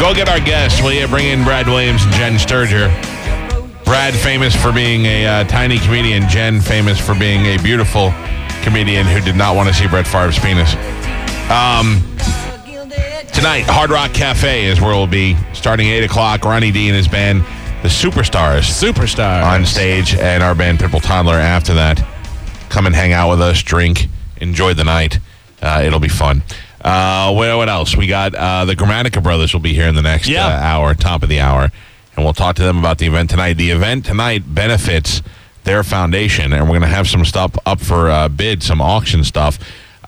Go get our guests, will you? Bring in Brad Williams and Jen Sterger. Brad, famous for being a uh, tiny comedian. Jen, famous for being a beautiful comedian who did not want to see Brett Favre's penis. Um, tonight, Hard Rock Cafe is where we'll be starting 8 o'clock. Ronnie D and his band, The Superstars, Superstar. on stage, and our band, Pitbull Toddler, after that. Come and hang out with us, drink, enjoy the night. Uh, it'll be fun. Uh, what, what else? We got uh, the Grammatica Brothers will be here in the next Yeah. uh, hour, top of the hour, and we'll talk to them about the event tonight. The event tonight benefits their foundation, and we're going to have some stuff up for uh, bid, some auction stuff.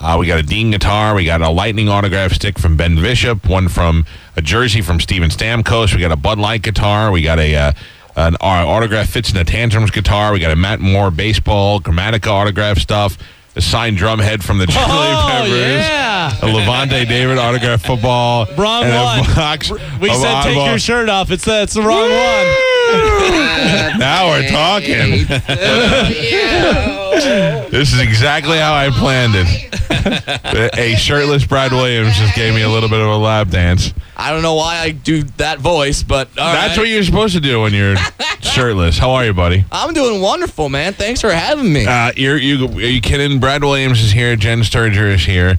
Uh, we got a Dean guitar. We got a Lightning autograph stick from Ben Bishop. One from a jersey from Steven Stamkos. We got a Bud Light guitar. We got a uh, an uh, autograph fits in a Tantrums guitar. We got a Matt Moore baseball Grammatica autograph stuff. A signed drum head from the Chili Oh, Peppers. yeah. A Lavonte David autograph football. Wrong and one. A box We of said take your shirt off. It's the, it's the wrong one. now we're talking. this is exactly how I planned it. A shirtless Brad Williams just gave me a little bit of a lap dance. I don't know why I do that voice, but all That's right. what you're supposed to do when you're shirtless. How are you, buddy? I'm doing wonderful, man. Thanks for having me. Uh, you're, you, are you kidding? Brad Williams is here. Jen Sterger is here.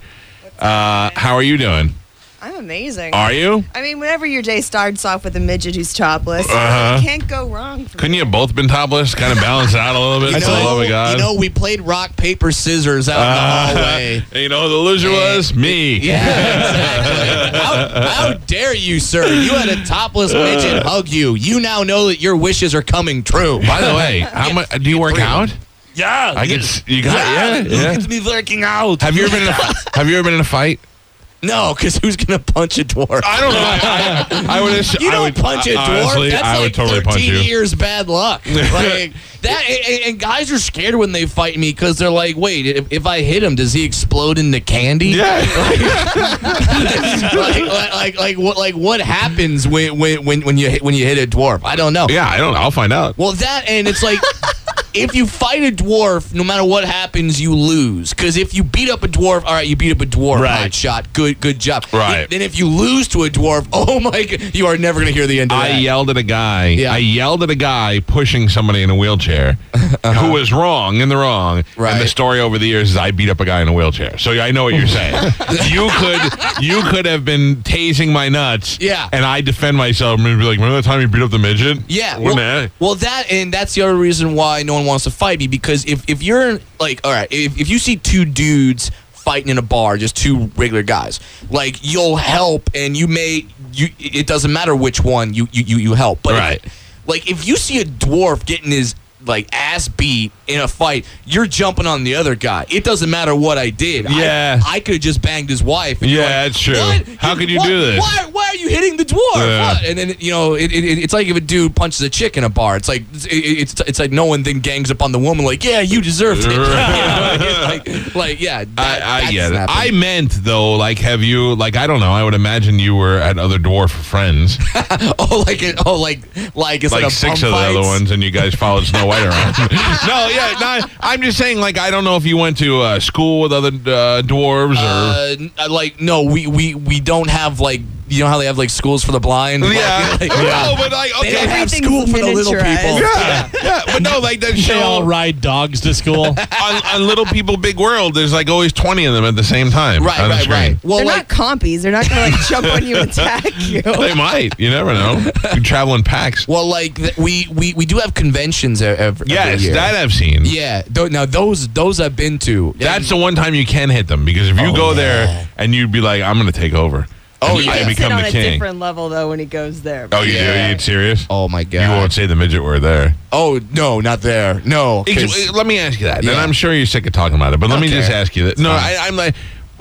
Uh, how are you doing? I'm amazing. Are you? I mean, whenever your day starts off with a midget who's topless, Uh-huh. you can't go wrong. Couldn't me. you have both been topless? Kind of balance it out a little bit. you for know, love of God. you know, we played rock paper scissors out in the hallway. You know who the loser was? Me. Yeah, exactly. how, how dare you, sir? You had a topless midget hug you. You now know that your wishes are coming true. By the way, how much do you work three out? Yeah, I can. s- You got yeah. Look yeah. at me working out. Have you ever been in a Have you ever been in a fight? No, because who's gonna punch a dwarf? I don't know. I, I, I would. ass- You don't would, punch a dwarf. Honestly, That's I like would totally 13 punch you. years bad luck. Like that, and, and guys are scared when they fight me because they're like, "Wait, if, if I hit him, does he explode into candy?" Yeah. like, like, like, like what, like what happens when, when, when, when you hit, when you hit a dwarf? I don't know. yeah. I don't. know. I'll find out. Well, that and it's like. If you fight a dwarf, no matter what happens, you lose. Because if you beat up a dwarf, all right, you beat up a dwarf, Right. hot shot, good, good job. Right. Then if you lose to a dwarf, oh my god, you are never gonna hear the end of it. I that. yelled at a guy. Yeah. I yelled at a guy pushing somebody in a wheelchair who was wrong in the wrong. Uh-huh. Right. And the story over the years is I beat up a guy in a wheelchair. So I know what you're saying. you could you could have been tasing my nuts. Yeah. And I defend myself and be like, remember that time you beat up the midget? Yeah, well, well, that and that's the other reason why no one wants to fight me because if if you're like, all right, if, if you see two dudes fighting in a bar, just two regular guys, like you'll help and you may you it doesn't matter which one you you you, you help, but if- like if you see a dwarf getting his like ass beat in a fight, you're jumping on the other guy. It doesn't matter what I did. Yeah. I, could have just banged his wife. and Yeah, like, that's true. "What? How could you what- do this?" Why, why are you hitting the dwarf? Yeah. And then you know, it, it, it's like if a dude punches a chick in a bar. It's like it's, it's, it's like no one then gangs up on the woman like, yeah, you deserved it. You know, like, like, yeah, that, I, I that get it. doesn't I meant though, like, have you, like, I don't know. I would imagine you were at other dwarf friends, oh, like it, oh, like like it's like, like a six of the other ones, and you guys followed Snow White around. no, yeah, no, I'm just saying, like, I don't know if you went to uh, school with other uh, dwarves or. Uh, uh, like no, we, we we don't have like you know how they have like schools for the blind. Like, yeah, like, no, but like, okay. They don't have school for the little people. miniaturized. yeah, yeah, but no, like that They all ride dogs to school. on, on Little People Big World. There's like always twenty of them at the same time. Right, right, screen. right. Well, They're like not compies. They're not going to like jump on you and attack you. They might. You never know. You travel in packs. well, like th- we, we we do have conventions every, every Yes, year. that I've seen. Yeah, th- now those those I've been to. That's the one time you can hit them because if you Oh, go yeah. there and you'd be like, I'm going to take over. Oh, And yeah. I He hits it become on the a king. different level though when he goes there. Oh, you Yeah. do? You serious? Oh my god! You god. won't say the midget word there. Oh no, not there. No. Ex- let me ask you that. And I'm sure you're sick of talking about it, but let me just ask you that. No, I, I'm like,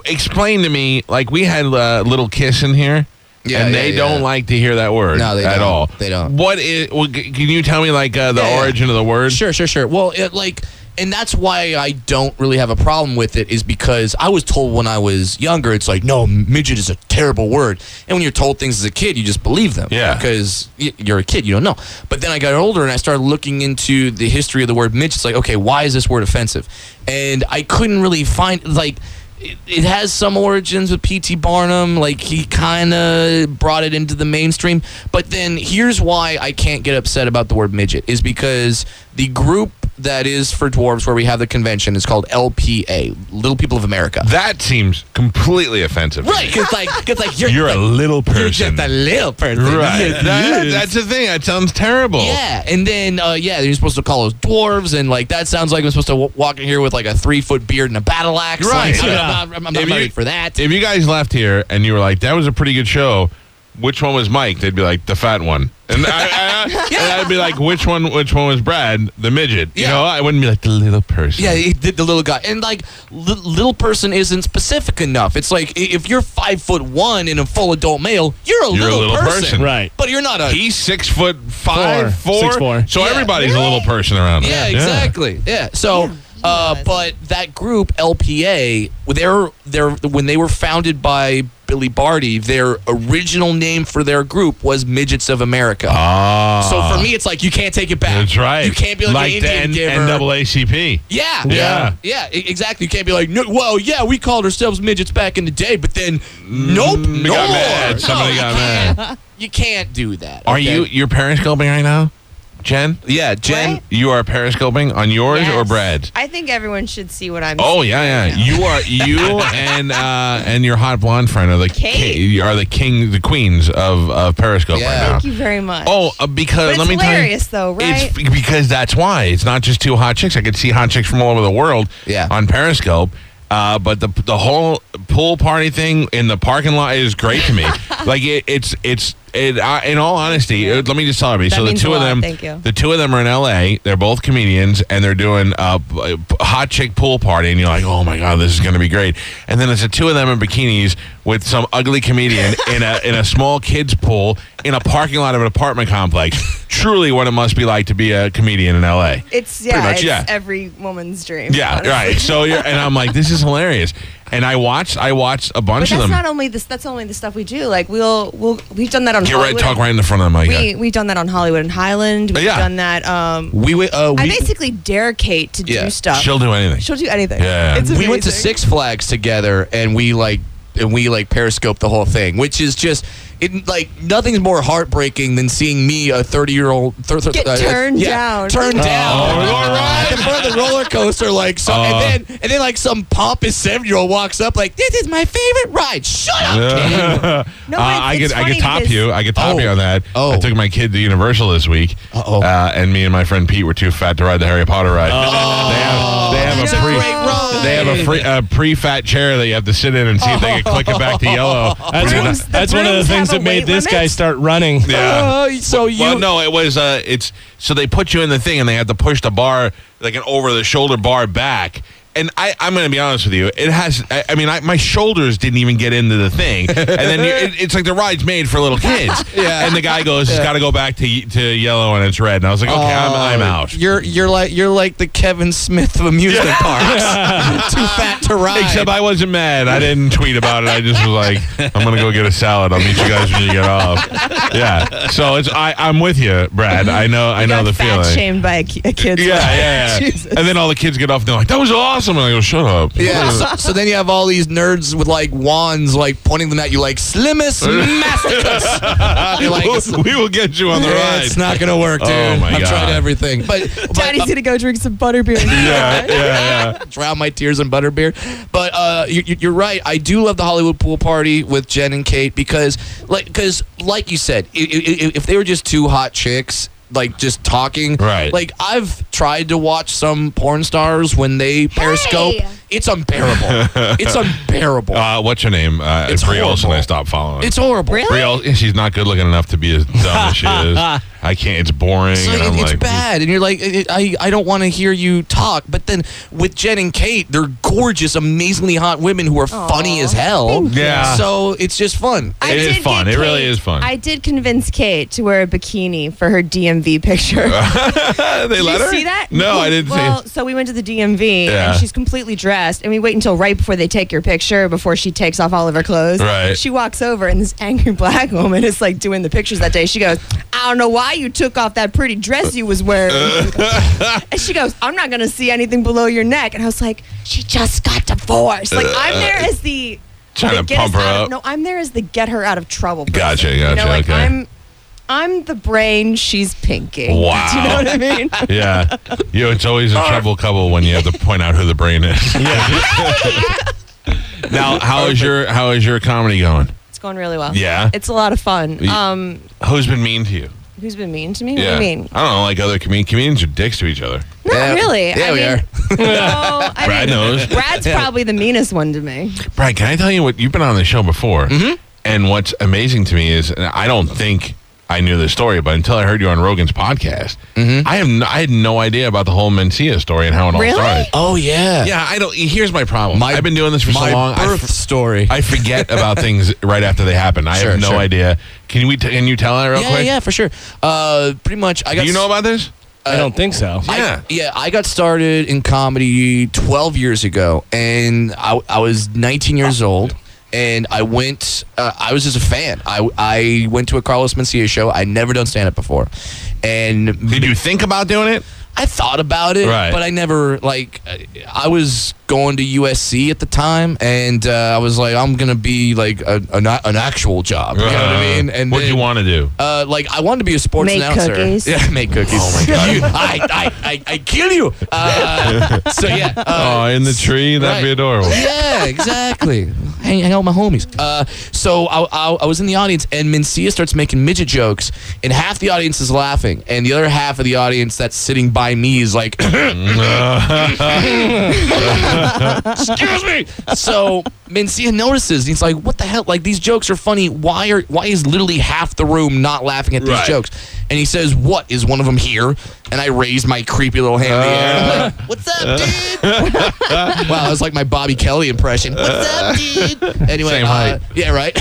explain to me. Like we had uh, little Kiss in here. Yeah, and yeah, they yeah. don't like to hear that word No, they at don't. all. They don't. What is? Well, can you tell me like uh, the Yeah, yeah. origin of the word? Sure, sure, sure. Well, it, like, and that's why I don't really have a problem with it, is because I was told when I was younger, it's like, no, midget is a terrible word. And when you're told things as a kid, you just believe them. Yeah. Because you're a kid, you don't know. But then I got older and I started looking into the history of the word midget. It's like, okay, why is this word offensive? And I couldn't really find, like, it, it has some origins with P.T. Barnum. Like, he kind of brought it into the mainstream. But then here's why I can't get upset about the word midget is because the group that is for dwarves where we have the convention is called LPA, Little People of America. That seems completely offensive. Right, because like, cause like you're, You're a little person. you're just a little person. Right. That- that's the thing. That sounds terrible. Yeah, and then uh, yeah, you're supposed to call us dwarves, and like that sounds like I'm supposed to w- walk in here with like a three foot beard and a battle axe. Right. Like, I'm, not, I'm, I'm not ready for that. If you guys left here and you were like, "That was a pretty good show," which one was Mike? They'd be like, "The fat one," and, I, I, and I'd be like, "Which one? Which one was Brad? The midget?" You Yeah. know, I wouldn't be like the little person. Yeah, he did the little guy, and like li- little person isn't specific enough. It's like if you're five foot one and a full adult male, you're a, You're a little, little person. person. Right. But you're not a. He's six foot five, Four. four, Six four. So Yeah. everybody's a little person around. him. yeah, exactly. Yeah. So, uh, but that group LPA, they're they're when they were founded by Billy Barty, their original name for their group was Midgets of America. Ah, so for me, it's like you can't take it back. that's right. You can't be like, like an the Indian N- giver. NAACP. Yeah, Yeah. yeah, e- exactly. You can't be like, no, well, yeah, we called ourselves midgets back in the day, but then, nope, Mm, they no got mad. Somebody no, got you mad. can't. You can't do that. Are okay? you you're periscoping right now, Jen? Yeah, Jen. What? You are periscoping on yours or Yes. Brad's? I think everyone should see what I'm. Oh seeing yeah, right yeah. now. You are you and uh, and your hot blonde friend are the Kate. ki- are the king, the queens of, of Periscope Yeah. right now. Thank you very much. Oh, uh, because But let it's me hilarious, tell you, though, right? It's b- because that's why it's not just two hot chicks. I could see hot chicks from all over the world Yeah. on Periscope. Uh, but the the whole pool party thing in the parking lot is great to me. like it, it's it's it, uh, in all honesty. uh, let me just tell everybody. That so the two of lot. them, you. the two of them are in L.A. They're both comedians and they're doing a hot chick pool party. And you're like, oh my god, this is going to be great. And then it's the two of them in bikinis with some ugly comedian in a in a small kids pool in a parking lot of an apartment complex. Truly, what it must be like to be a comedian in L.A. It's yeah, much, it's yeah. every woman's dream. Yeah, honestly. right. So you're, and I'm like, this is hilarious. And I watched, I watched a But bunch of that's them. not only this. That's only the stuff we do. Like we'll we'll we've done that on Get right, talk right in the front of the mic. We we've done that on Hollywood and Highland. We've Yeah. done that. Um, We went. Uh, I basically dare Kate to Yeah. do stuff. She'll do anything. She'll do anything. Yeah. It's we went to. Six Flags together, and we like and we like periscope the whole thing, which is just it like nothing's more heartbreaking than seeing me a thirty year old th- th- Get uh, turned yeah, down. turned Oh, down all right. at the front of the roller coaster, like so, Oh. and then and then like some pompous seven year old walks up like this is my favorite ride. Shut up, kid. Uh, No, I it's- could I could top because- you. I could top Oh. you on that. Oh. I took my kid to Universal this week. Uh-oh. Uh, and me and my friend Pete were too fat to ride the Harry Potter ride. They have, they have It's a a pre great ride. they have a free a pre-fat chair that you have to sit in and see if they can click it back to yellow. That's, one, Brooms- the that's one of the brooms things that made weight this guy start running. Yeah. Uh, so you well, no, it was uh, it's so they put you in the thing and they had to push the bar like an over the shoulder bar back. And I, I'm going to be honest with you. It has. I, I mean, I, my shoulders didn't even get into the thing, and then you, it, it's like the ride's made for little kids. Yeah. And the guy goes, "It's got to go back to to yellow and it's red." And I was like, "Okay, I'm, oh, I'm out." Oh, You're you're like you're like the Kevin Smith of amusement parks. Too fat to ride. Except I wasn't mad. I didn't tweet about it. I just was like, "I'm going to go get a salad. I'll meet you guys when you get off." Yeah. So it's I, I'm with you, Brad. I know. I know Got the fat feeling. shamed by a, ki- a kid's Yeah, yeah, yeah. Jesus. And then all the kids get off and they're like, that was awesome. And I go, shut up. Yeah. So, so then you have all these nerds with like wands, like pointing them at you, like Slimus Masticus. You're like, it's, we will get you on the ride. it's not gonna work, dude. Oh, my I've God. tried everything, but, but Daddy's uh, gonna go drink some butterbeer. yeah, yeah, yeah. drown my tears in butterbeer. But uh, you, you- you're right. I do love the Hollywood pool party with Jen and Kate because, like, because like you said, i- i- i- if they were just two hot chicks. Like just talking, Right. Like I've tried to watch some porn stars when they periscope. It's unbearable. it's unbearable. Uh, what's her name? Uh, It's Bree Olson. I stopped following. it's horrible. Really? Bree Ol- she's not good looking enough to be as dumb as she is. I can't. It's boring. It's, and like, I'm it's like, bad, and you're like, I, I, I don't want to hear you talk. But then with Jen and Kate, they're gorgeous, amazingly hot women who are funny as hell. Yeah. So it's just fun. I It is fun. get It really is fun. I did convince Kate to wear a bikini for her DMV picture. they Did let you her? see that? No, I didn't well, see. so we went to the DMV Yeah. and she's completely dressed, and we wait until right before they take your picture before she takes off all of her clothes. Right. She walks over, and this angry black woman is like doing the pictures that day. She goes, "I don't know why you took off that pretty dress you was wearing." and she goes, "I'm not gonna see anything below your neck." And I was like, "She just got divorced." Like I'm there as the Trying the to pump her out of- up. no, I'm there as the get her out of trouble. person. Gotcha, You know, gotcha, like okay. I'm. I'm the brain, she's Pinky. Wow. Do you know what I mean? Yeah. You know, it's always a trouble couple when you have to point out who the brain is. now, how is your how is your comedy going? It's going really well. Yeah? It's a lot of fun. Um, Who's been mean to you? Who's been mean to me? Yeah. What do you mean? I don't know, like other comedians. Comedians are dicks to each other. Not Yeah. really. Yeah, I we mean, are. No, I Brad mean, knows. Brad's probably the meanest one to me. Brad, can I tell you what you've been on the show before? Mm-hmm. And what's amazing to me is and I don't think I knew this story, but until I heard you on Rogan's podcast, Mm-hmm. I have no, I had no idea about the whole Mencia story and how it all Really? started. Oh yeah. Yeah, I don't. Here's my problem. My- I've been doing this for so long. Birth f- story. I forget about things right after they happen. I Sure, have no sure. idea. Can we? T- can you tell that real yeah, quick? yeah, for sure. Uh, pretty much. I got. Do you know about this? I don't think so. I- Yeah. yeah, I got started in comedy 12 years ago, and I, I was 19 years old, and I went. Uh, I was just a fan. I I went to a Carlos Mencia show. I'd never done stand up before, and Did you think about doing it? I thought about it, Right. but I never like. I was going to USC at the time, and uh, I was like, I'm gonna be like a, an, an actual job. You know what I mean? And what do you want to do? uh, like I wanted to be a sports Make announcer. cookies. Yeah, make cookies. Oh my god! You, I, I, I, I kill you. Uh, so yeah. Uh, oh, in the tree. That'd be adorable. yeah, exactly. hang, hang out with my homies. Uh, so I, I, I was in the audience, and Mencia starts making midget jokes, and half the audience is laughing, and the other half of the audience that's sitting by me is like, "Excuse me." So Mencia notices, and he's like, "What the hell? Like these jokes are funny. Why are why is literally half the room not laughing at these Right. jokes?" And he says, "What is one of them here?" And I raised my creepy little hand in the air. I'm like, What's up, dude? wow, it was like my Bobby Kelly impression. What's up, dude? Anyway, Same uh, height. yeah, right.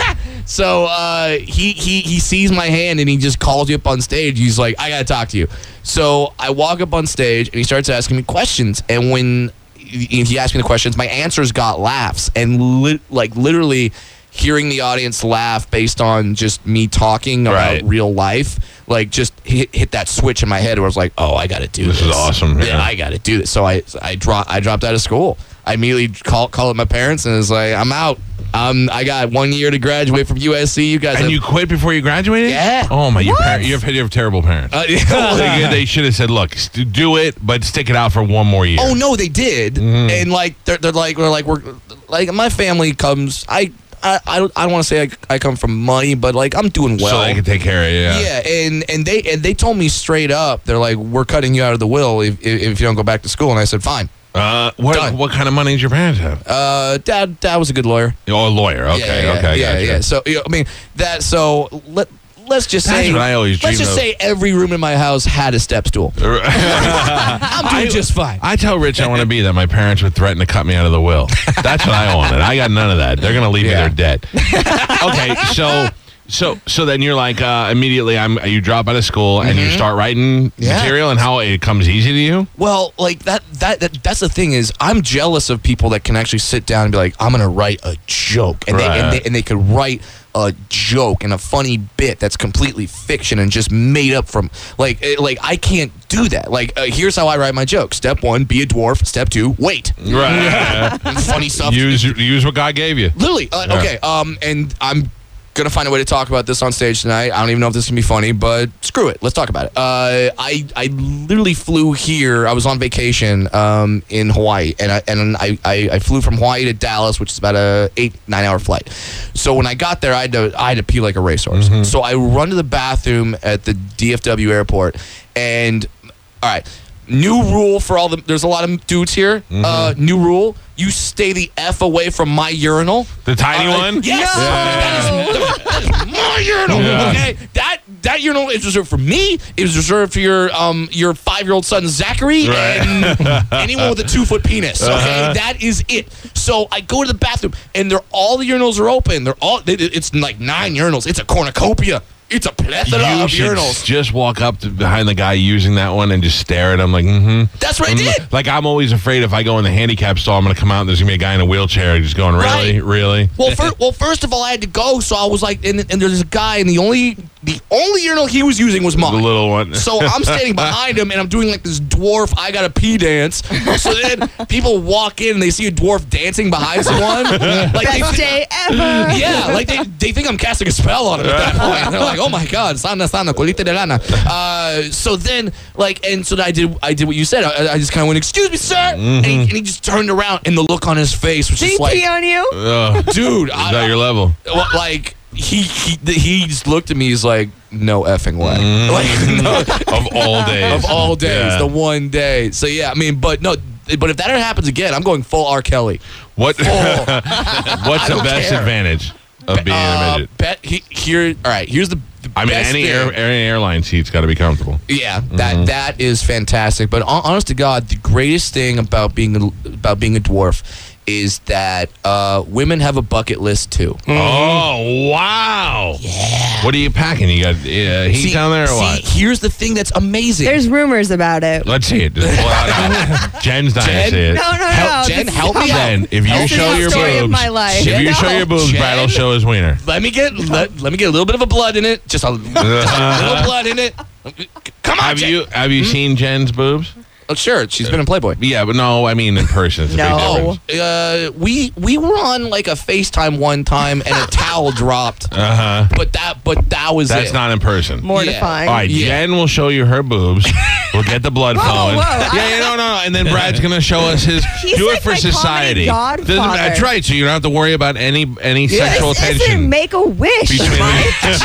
so uh, he he he sees my hand and he just calls you up on stage. He's like, "I gotta talk to you." So I walk up on stage and he starts asking me questions. And when he asked me the questions, my answers got laughs and li- like literally hearing the audience laugh based on just me talking Right. about real life. Like just hit, hit that switch in my head where I was like, "Oh, I got to do This this." is awesome, Yeah, yeah. I got to do this. So I I dropped I dropped out of school. I immediately call call up my parents and was like, "I'm out. Um, I got one year to graduate from USC. You guys, And have- you quit before you graduated? Yeah. Oh my, your What? parents, you have, you have terrible parents. Uh, they, they should have said, "Look, st- do it, but stick it out for one more year." Oh no, they did, Mm-hmm. and like they're, they're like we're like we're like my family comes. I I I don't, I don't want to say I, I come from money, but like I'm doing well. so they can take care of you. Yeah. yeah, and and they and they told me straight up, they're like, we're cutting you out of the will if if, if you don't go back to school. And I said, fine. Uh, what Done. what kind of money did your parents have? Uh, dad dad was a good lawyer. oh, a lawyer. Okay, yeah, yeah, okay, yeah, gotcha. yeah. So you know, I mean that. So let let's just That's say what I always let's just of. say every room in my house had a step stool. I'm doing just fine. I tell Rich I want to be that. My parents would threaten to cut me out of the will. That's what I wanted. I got none of that. They're gonna leave Yeah. me their debt. okay, so so so then you're like uh, immediately I'm you drop out of school and you start writing Mm-hmm. Yeah. material and how it comes easy to you. Well, like that, that that that's the thing is I'm jealous of people that can actually sit down and be like, I'm gonna write a joke, and they and Right. they, and they could write a joke and a funny bit that's completely fiction and just made up from like eh, like I can't do that. Like uh, here's how I write my joke: Step one, be a dwarf. Step two, wait. Right. funny stuff. use use what God gave you. Literally, uh, Yeah. okay. Um, and I'm gonna find a way to talk about this on stage tonight. I don't even know if this can be funny, but screw it. Let's talk about it. Uh, I I literally flew here. I was on vacation um in Hawaii, and I and I, I, I flew from Hawaii to Dallas, which is about a eight nine hour flight. So when I got there, I had to I had to pee like a racehorse. So I run to the bathroom at the DFW airport, and all right. New rule for all the. There's a lot of dudes here. Mm-hmm. Uh, new rule: you stay the f away from my urinal. The tiny Uh, one? Yes. No. That, is, that is my urinal. Yeah. Okay. That that urinal is reserved for me. It was reserved for your um your five year old son Zachary Right. and anyone with a two foot penis. Okay. Uh-huh. That is it. So I go to the bathroom and they're all the urinals are open. They're all they, it's like nine urinals. It's a cornucopia. It's a plethora You of should urinals. just walk up to behind the guy using that one and just stare at him like, mm-hmm. That's what I did. Like I'm always afraid if I go in the handicap stall, I'm gonna come out and there's gonna be a guy in a wheelchair just going, really, Right. really. Well, fir- well, first of all, I had to go, so I was like, and, and there's a guy, and the only the only urinal he was using was mine, The little one. So I'm standing behind him and I'm doing like this dwarf I gotta pee dance. So then people walk in and they see a dwarf dancing behind someone. Like they, Best day ever. yeah, like they, they think I'm casting a spell on him at that point. They're like, oh my god, sana sana colita de lana. Uh, so then like and so I did I did what you said. I, I just kind of went, excuse me, sir, and, he, and he just turned around and the look on his face was just like, pee on you? Ugh. dude, Is I, that your level? like he he he just looked at me. He's like, no effing way. Like no, of all days. of all days, Yeah. the one day. So yeah, I mean, but no, but if that ever happens again, I'm going full R. Kelly. What? Full. what's the best care. advantage of being a uh, midget? bet he, here. All right, here's the. the I mean, any air, any airline seat's got to be comfortable. Yeah, that that is fantastic. But hon- honest to God, the greatest thing about being a, about being a dwarf is that uh, women have a bucket list too. Oh wow! Yeah. What are you packing? You got uh, heat See- down there or see, what? Here's the thing that's amazing. There's rumors about it. Let's see it. Just pull it out. Jen's dying Jen? to see it. No, no, no. Help, Jen, help me how- out. Jen, if you show your boobs, my life. if you Jen, show your boobs, Jen. Brad will show his wiener. let me get let, let me get a little bit of a blood in it. Just a, just a little blood in it. Come on, Have Jen. you have you seen Jen's boobs? Oh, sure, she's been in Playboy. Yeah, but no, I mean in person. It's a No. big difference. Uh, we we were on like a FaceTime one time, and a towel dropped. Uh huh. But that but that was That's it. not in person. Mortifying. All right, Yeah. Jen will show you her boobs. We'll get the blood Whoa, flowing. whoa, yeah, yeah, no, no, no. And then Brad's gonna show us his. He's do like it for my society. comedy Doesn't- godfather. That's right. So you don't have to worry about any any sexual This tension. isn't make a wish, Between- Mike. Jesus.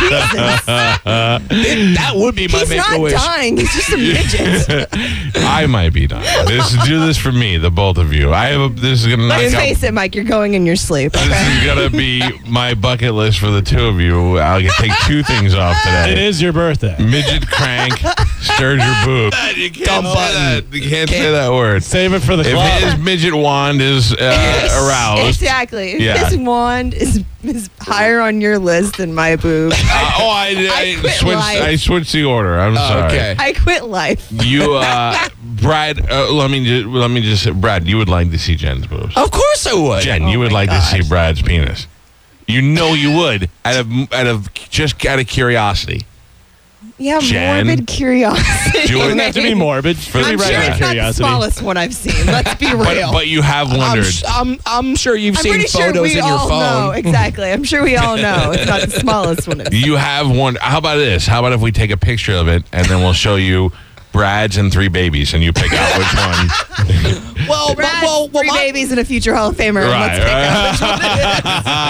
It- that would be my He's make a not wish. dying. He's just a midget. I might be dying. This do this for me, the both of you. I have a. This is gonna knock Let's out. face it, Mike. You're going in your sleep. This is gonna be my bucket list for the two of you. I'll get take two things off today. It is your birthday. Midget crank, stirred your boob. You can't Dumb say button. that. You can't, say that word. Save it for the If club. his midget wand is uh, aroused, Exactly. If Yeah. This wand is, is higher on your list than my boob. Uh, oh, I, I, I quit switched. life. I switched the order. I'm sorry. okay. I quit life. You, uh, Brad. Uh, let me just, let me just. Brad, you would like to see Jen's boobs. Of course I would. Jen, Oh you would my like to see Brad's penis. You know you would, out of out of just out of curiosity. Yeah, Jen. morbid curiosity. Do doesn't have to be morbid. For I'm the- sure it's not the smallest one I've seen. Let's be real. But, but you have I'm, wondered. sh- I'm, I'm sure you've I'm seen pretty sure photos we in your all phone. know. Exactly. I'm sure we all know it's not the smallest one. I've You have one. How about this? How about if we take a picture of it and then we'll show you Brad's and three babies, and you pick out which one. Well, Brad, well, well, three my- babies and a future Hall of Famer. Right, Let's pick out which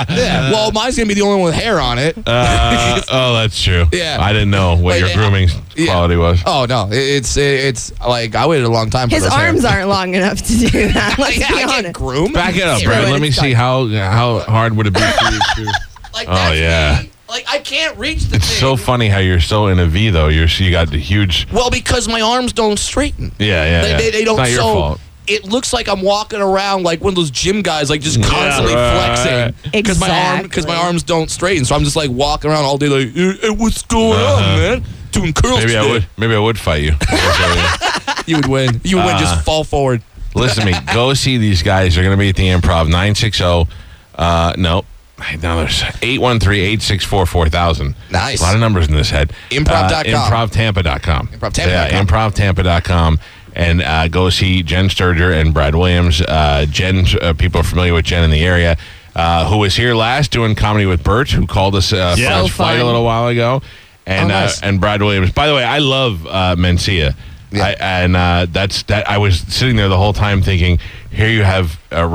one yeah, well, mine's gonna be the only one with hair on it. Uh, oh, that's true. Yeah. I didn't know what Wait, your uh, grooming yeah. quality was. Oh no, it's it's like I waited a long time for His those hair. arms aren't long enough to do that. Let's yeah, be I get honest. groomed. Back it up, Brad. Let me see done. how how hard would it be for you to. Like, Oh, yeah. me. Like I can't reach the It's thing. so funny how you're so in a V though. You're you got the huge. Well, because my arms don't straighten. Yeah, yeah. They, yeah. they, they don't. It's not your so fault. it looks like I'm walking around like one of those gym guys, like just constantly right. flexing because my arm because my arms don't straighten. So I'm just like walking around all day, like, "Hey, hey, what's going Uh-huh. on, man? Doing curls. Maybe I would. Maybe I would fight you. You would win. You would win. Uh. Just fall forward. Listen to me. Go see these guys. They're going to be at the Improv. 960. Uh, no. No, there's 813-864-4000. Nice. A lot of numbers in this head. Improv.com. Uh, improvtampa.com. Improvtampa.com. Yeah, improvtampa.com. And uh, go see Jen Sterger and Brad Williams. Uh, Jen, uh, people are familiar with Jen in the area, uh, who was here last doing comedy with Bert, who called us uh, Yeah. for his flight a little while ago. And Oh, nice. uh, and Brad Williams. By the way, I love uh, Mencia. Yeah. I, and uh, that's that. I was sitting there the whole time thinking, here you have uh,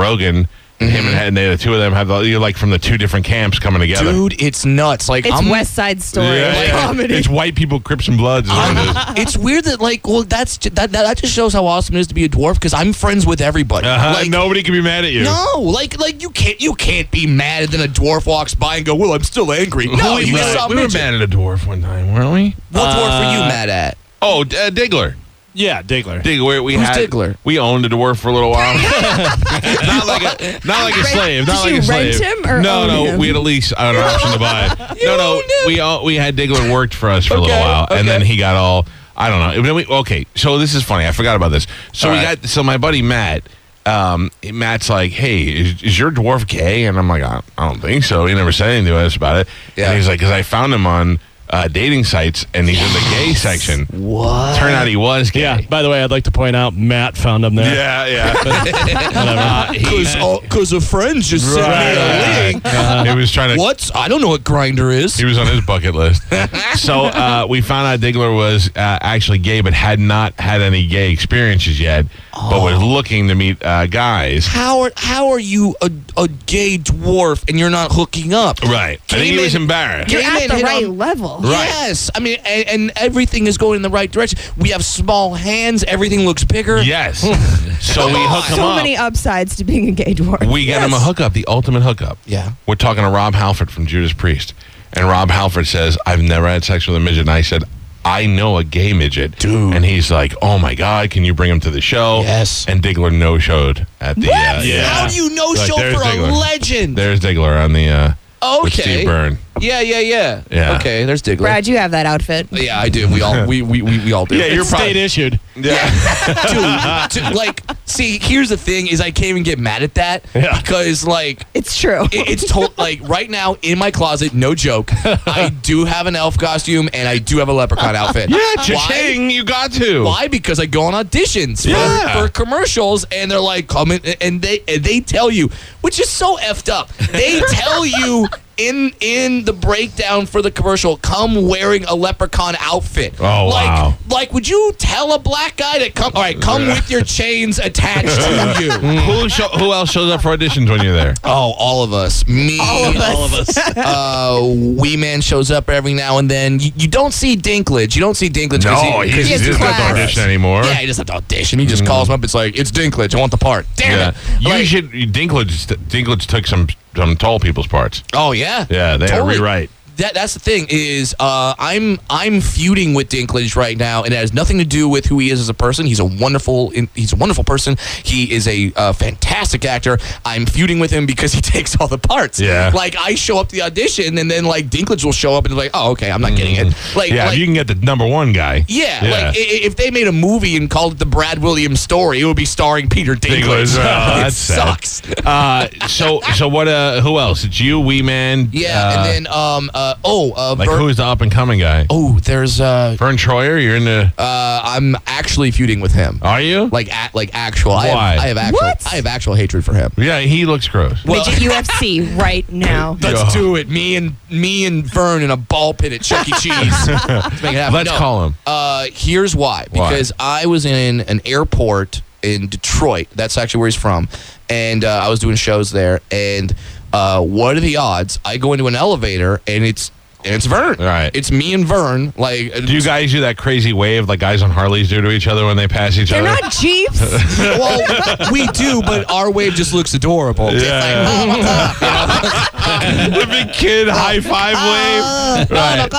Rogan Him and, and they, the two of them have the, you're like from the two different camps coming together. Dude, it's nuts. Like It's I'm, West Side Story Yeah, like yeah. comedy. It's white people, Crips and Bloods. Is what it is. it's weird that like well that's ju- that, that that just shows how awesome it is to be a dwarf because I'm friends with everybody. Uh-huh, Like nobody can be mad at you. no, like like you can't you can't be mad and then a dwarf walks by and go, well I'm still angry. No, we, you we, saw we were mad at a dwarf one time, weren't we? What dwarf were you Uh, mad at? Oh, D- uh, Diggler. Yeah, Diggler. Diggler. We Who's had Diggler? we owned a dwarf for a little while. not like a not like a Rent- slave. Not did like you a slave. rent him or no, own no. him? We had a lease, an option to buy. it. no, no. owned him? We all we had Diggler worked for us for a little Okay, while, and then he got all. I don't know. Then we- okay, so this is funny. I forgot about this. So All we right. got so my buddy Matt. Um, Matt's like, "Hey, is, is your dwarf gay?" And I'm like, "I, I don't think so." He never said anything to us about it. Yeah. And he's like, "Cause I found him on uh, dating sites, and he's in the gay section." What? Turn out he was gay. Yeah. By the way, I'd like to point out Matt found him there. Yeah, yeah. Uh, Because a friend just sent me a link. he was trying to. What? I don't know what Grindr is. He was on his bucket list. so uh, we found out Diggler was uh, actually gay, but had not had any gay experiences yet, but was Oh. looking to meet uh, guys. How are how are you a, a gay dwarf and you're not hooking up? Right. I think he Came was in- embarrassed. You're at the right on- level. Right. Yes, I mean, and, and everything is going in the right direction. We have small hands. Everything looks bigger. Yes. so we hook him So up. many upsides to being a gay dwarf. we get him a hookup, the ultimate hookup. Yeah. We're talking to Rob Halford from Judas Priest. And Rob Halford says, I've never had sex with a midget. And I said, I know a gay midget. Dude. And he's like, Oh my God, can you bring him to the show? Yes. And Diggler no showed at the. Uh, yeah. How do you know Like, show there's for Diggler. a legend? There's Diggler on the. Uh, With okay. Steve Byrne. Yeah, yeah, yeah. Yeah. Okay, there's Diggler. Brad, you have that outfit. Yeah, I do. We all we we, we, we all do. Yeah, you're It's state issued. dude, dude, like, see, here's the thing: is I can't even get mad at that Yeah. because, like, It's true. it, it's told like right now in my closet, no joke. I do have an elf costume and I do have a leprechaun outfit. Yeah, Why? cha-ching, you got to. Why? Because I go on auditions for, Yeah. for commercials, and they're like, "Come in," and they and they tell you, which is so effed up. They tell you in in the breakdown for the commercial, come wearing a leprechaun outfit. Oh, like, wow. Like, would you tell a black guy to come? All right, come with your chains attached to you. who, sho- who else shows up for auditions when you're there? Oh, all of us. Me. All of us. All of us. uh, Wee Man shows up every now and then. You, you don't see Dinklage. You don't see Dinklage. 'cause No, he, he's, 'cause he has doesn't have to audition anymore. Yeah, he doesn't have to audition. He just calls him up. It's like, it's Dinklage. I want the part. Damn Yeah. it. You Like- should. Dinklage. Dinklage took some some tall people's parts. Oh yeah. Yeah, they had to rewrite. That that's the thing is uh, I'm I'm feuding with Dinklage right now, and it has nothing to do with who he is as a person. He's a wonderful he's a wonderful person. He is a uh, fantastic actor. I'm feuding with him because he takes all the parts. Yeah. Like I show up to the audition, and then like Dinklage will show up and be like, oh okay, I'm not getting it. Like Mm-hmm. Yeah, like, you can get the number one guy. yeah, like i- i- if they made a movie and called it the Brad Williams story, it would be starring Peter Dinklage. Dinklage, oh, it sucks. Uh, so so what? Uh, who else? It's you, Wee Man. Yeah, uh, and then um uh oh uh like Verne- who's the up and coming guy? oh there's uh Verne Troyer. You're in the. uh I'm actually feuding with him. Are you? Like at, like actual. I have, Why? I have actual. What? I have actual hatred for him. yeah, he looks gross. Well, Midget UFC right now. let's Yeah. do it. Me and me and Verne in a ball pit at Chuck E. Cheese. Let's make it happen. Let's No. call him. Uh, here's why. Why? Because I was in an airport in Detroit. That's actually where he's from, and uh, I was doing shows there. And uh, what are the odds? I go into an elevator and it's and it's Verne. Right. It's me and Verne. Like, Do you guys do that crazy wave like guys on Harleys do to each other when they pass each other? They're not Jeeps. well, we do, but our wave just looks adorable. It's Yeah. like, oh, the big kid high five wave. Right.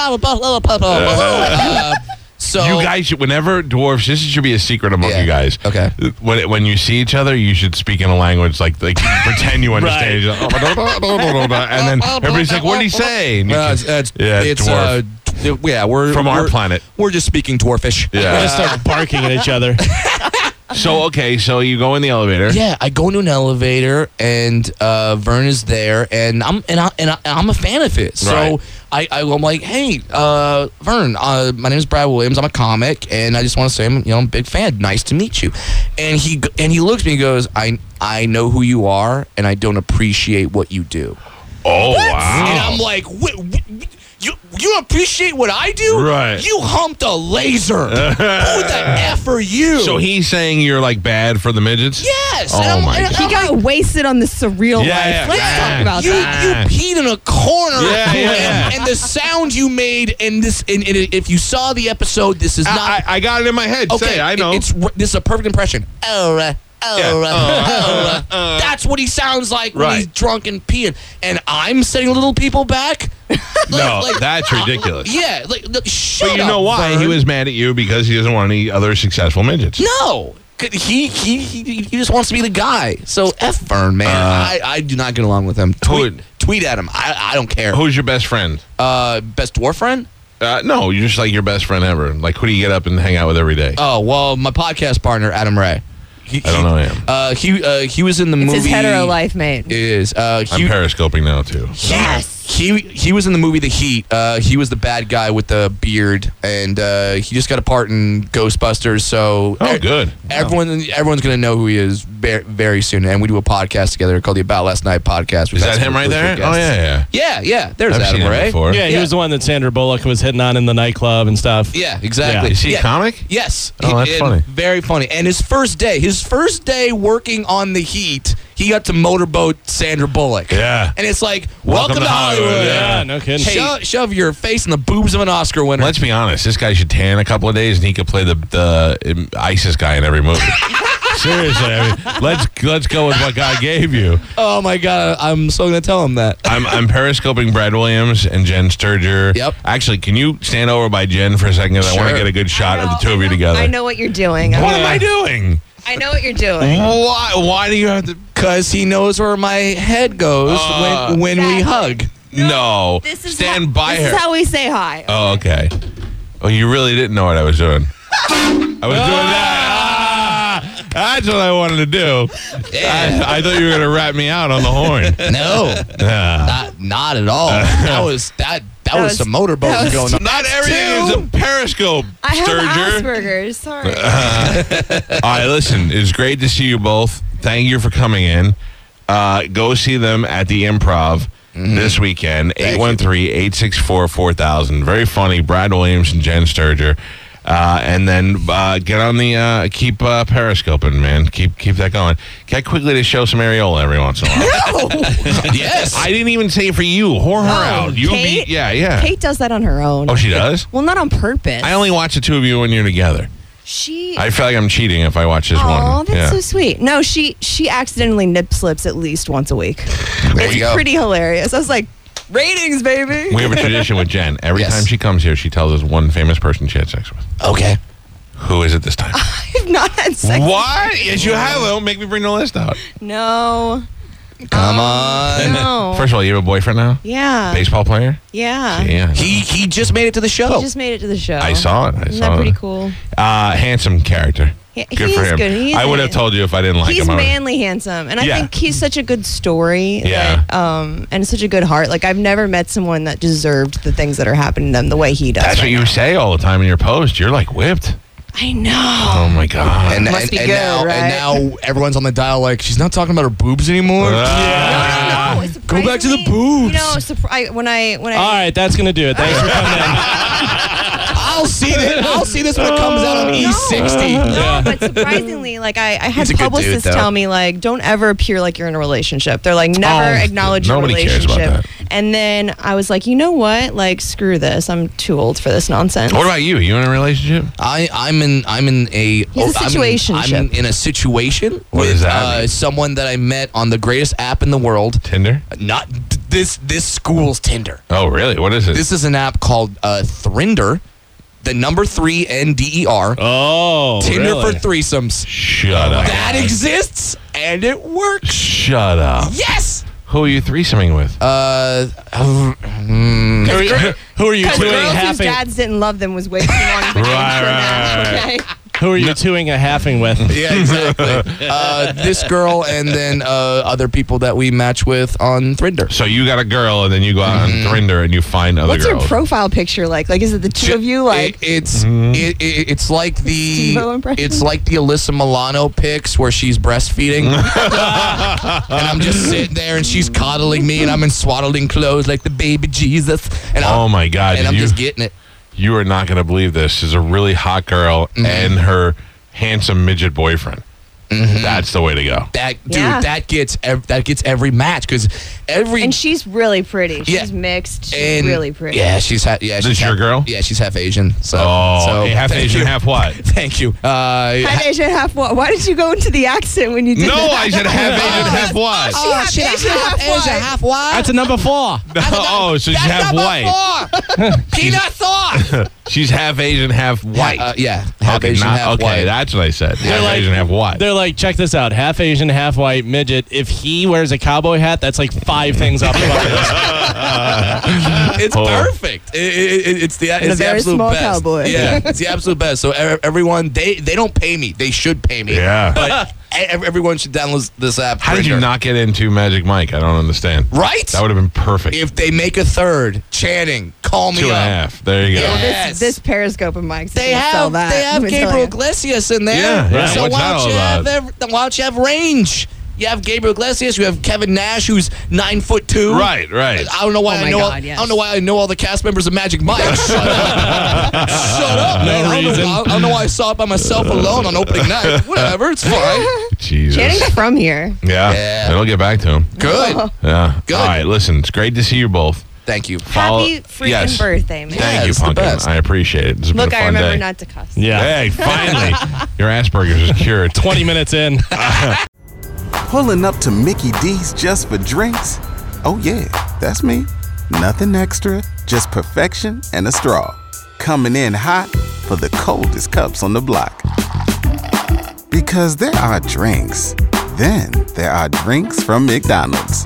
So You guys, should, whenever dwarfs, this should be a secret among Yeah. you guys. Okay. When when you see each other, you should speak in a language like like pretend you understand. each other. and then everybody's like, "What did he say?" And you Uh, can- it's, it's, yeah, it's it's uh, d- yeah, we're From our we're- planet. We're just speaking dwarfish. We Yeah. just start barking at each other. so okay, so you go in the elevator. Yeah, I go into an elevator and uh, Verne is there, and I'm and, I, and, I, and I'm a fan of his. So Right. I, I I'm like, hey, uh, Verne, uh, my name is Brad Williams. I'm a comic, and I just want to say I'm you know I'm a big fan. Nice to meet you. And he and he looks at me and goes, I I know who you are, and I don't appreciate what you do. Oh And wow. I'm like, "Wh- wh- You you appreciate what I do? Right. You humped a laser. Who the f are you? So he's saying you're like bad for the midgets? yes. Oh and my and God. He I'm got wasted on the surreal Yeah, life. yeah, Let's yeah. talk about you, that. you peed in a corner, Yeah, yeah, yeah. And, and the sound you made, and this, and, and if you saw the episode, this is not. I, I, I got it in my head. okay, Say, I know. it- It's this is a perfect impression. Oh, uh, oh, Yeah. uh, Uh, oh, uh. That's what he sounds like when he's drunk and peeing. And I'm setting little people back. no, like- that's ridiculous. Yeah, like look, shut But you up, know why? Verne. He was mad at you because he doesn't want any other successful midgets. No, He, he he he just wants to be the guy. So F Verne, man. Uh, I, I do not get along with him. Tweet, tweet at him. I, I don't care. Who's your best friend? Uh, best dwarf friend? Uh, no, you're just like your best friend ever. Like, who do you get up and hang out with every day? Oh well, my podcast partner Adam Ray. He, I don't know him. Uh, he uh, he was in the It's movie. his hetero life, mate. Is uh, I'm periscoping now too. Yes. He he was in the movie The Heat. Uh, he was the bad guy with the beard, and uh, he just got a part in Ghostbusters. So Oh, good. Everyone everyone's gonna know who he is very, very soon. And we do a podcast together called the About Last Night podcast. We've Is that him right there? good Oh yeah, yeah. Yeah, yeah. There's I've Adam seen Ray. before. Yeah, he Yeah. was the one that Sandra Bullock was hitting on in the nightclub and stuff. Yeah, exactly. Yeah. Is he Yeah. a comic? Yes. Oh, He- that's and funny. Very funny. And his first day, his first day working on the Heat, he got to motorboat Sandra Bullock. Yeah. And it's like, welcome, to Hollywood. Yeah, no kidding. Shove, shove your face in the boobs of an Oscar winner. Let's be honest. This guy should tan a couple of days, and he could play the the um, ISIS guy in every movie. Seriously, I mean, let's let's go with what God gave you. oh my God, I'm so gonna tell him that. I'm I'm periscoping Brad Williams and Jen Sterger. Yep. Actually, can you stand over by Jen for a second? 'Cause I want to get a good shot of the two of you together. I know what you're doing. What I, am I doing? I know what you're doing. Why? Why do you have to? Cause he knows where my head goes Uh, when when we hug. No. This is stand how, by this her. is how we say hi. oh, okay. Oh, you really didn't know what I was doing. I was doing that. Ah, that's what I wanted to do. I, I thought you were gonna rat me out on the horn. No, Ah. not not at all. that was that that, That was, was- some motorboating that was- going on. Not everything is a periscope, I have Sterger. Asperger's. Sorry. All right, listen, it's great to see you both. Thank you for coming in. Uh, go see them at the improv this weekend. 813 864 4000. Very funny. Brad Williams and Jen Sterger. Uh, and then uh, get on the uh, keep uh, periscoping, man. Keep keep that going. Get quickly to show some areola every once in a while. yes, I didn't even say it for you. Whore her Oh, out. You Kate? be yeah yeah. Kate does that on her own. Oh, she does. Well, not on purpose. I only watch the two of you when you're together. She. I feel like I'm cheating if I watch this Oh, one. that's yeah. so sweet. No, she she accidentally nip slips at least once a week. There it's you go. pretty hilarious. I was like, ratings, baby. We have a tradition with Jen. Every Yes. time she comes here, she tells us one famous person she had sex with. okay. Who is it this time? I've not had sex. what? Yes, you have. Don't make me bring the list out. No. Come on. No. First of all, you have a boyfriend now? yeah. Baseball player? Yeah. Yeah. He he just made it to the show. He just made it to the show. I saw it. I Isn't saw that pretty it. cool? Uh, handsome character. Yeah, Good he for is him. good. He is I would have told you if I didn't like he's him. I would've- manly handsome, and I Yeah. think he's such a good story. Yeah. That, um, and such a good heart. Like I've never met someone that deserved the things that are happening to them the way he does. That's what right you now. say all the time in your post. You're like whipped. I know. Oh my god. and, Must and, be and good, now, right? and now everyone's on the dial like she's not talking about her boobs anymore. Ah. No, no, no. Go back to the boobs. You know, surpri- I, when I when I All right, that's gonna do it. Thanks for coming in. I'll see this. I'll see this when it comes out on E60. No, but surprisingly, like I, I had He's a good dude, publicists though. tell me like, don't ever appear like you're in a relationship. They're like, never Oh, acknowledge your nobody cares about relationship. that. And then I was like, you know what? Like, screw this. I'm too old for this nonsense. What about you? You in a relationship? I I'm in I'm in a He's a I'm in- situationship. I'm in a situation What with does that uh, mean? someone that I met on the greatest app in the world. Tinder? Not th- this this school's Tinder. Oh, really? What is it? This is an app called uh, Thrinder, the number three N D E R. Oh, Tinder really? for threesomes. Shut up. That exists and it works. Shut up. Yes. Who are you threesoming with? Uh, mm, Who are you, who are you Because doing girls whose happy? dads didn't love them was way too long. of a name Right, right, right. Okay. Who are you chewing a halving with? Yeah, exactly. uh, this girl and then uh, other people that we match with on Thrinder. So you got a girl, and then you go out Mm-hmm. on Thrinder and you find other girls. What's your profile picture like? Like, is it the two of you? Like, It- it's Mm-hmm. it, it, it's like the it's like the Alyssa Milano pics where she's breastfeeding, and I'm just sitting there and she's coddling me, and I'm in swaddling clothes like the baby Jesus, and I'm, Oh my God! and I'm you, just getting it. You are not going to believe this. She's a really hot girl Mm-hmm. and her handsome midget boyfriend. That's the way to go. That dude, Yeah. that gets ev- that gets every match because every and she's really pretty. She's Yeah. mixed. She's and- really pretty. Yeah, she's ha- yeah. This she's your half- girl? Yeah, she's half Asian. So Oh, so hey, half Asian, you. half what? Thank you. Uh, Half Asian, half what? Why did you go into the accent when you did No, that? I said half Asian, half what? She half shit, Asian, half white. half white. That's a number four. oh, so she's half white. four. Peanut sauce. She's half Asian, half white. Uh, yeah, half okay, Asian, not- half okay, white. that's what I said. Half like- Asian, half white. They're like, check this out: half Asian, half white midget. If he wears a cowboy hat, that's like five things up above this. it's Oh. perfect. It- it- it- it's the it's the very absolute small best. cowboy. Yeah, it's the absolute best. So e- everyone, they they don't pay me. They should pay me. Yeah. but e- everyone should download this app. How did you Grindr. not get into Magic Mike? I don't understand. Right. That would have been perfect. if they make a third, Channing, call me Two and a half. There you go. Yeah. This, this Periscope of Mike's. They have that. they have let me tell Gabriel you. Iglesias in there. Yeah, yeah. So What's why that don't all you have uh, about? every, why don't you have range? You have Gabriel Iglesias. You have Kevin Nash, who's nine foot two. Right, right. I don't know why Oh I my know. all, God, yes. I don't know why I know all the cast members of Magic Mike. Shut up. Shut up, man. I, don't reason. know, I don't know why I saw it by myself alone on opening night. Whatever, it's fine. Jesus. Channing's from here. Yeah. Yeah. It'll get back to him. Good. Yeah. Good. All right. Listen, it's great to see you both. Thank you. Follow- Happy freaking Yes. birthday, man. Yeah, Thank you, it's the Pumpkin. best. I appreciate it. It's been Look, a fun I remember day. not to cuss. Yeah, Hey, finally, your Asperger's is cured. twenty minutes in. Pulling up to Mickey D's just for drinks? Oh, yeah, that's me. Nothing extra, just perfection and a straw. Coming in hot for the coldest cups on the block. Because there are drinks, then there are drinks from McDonald's.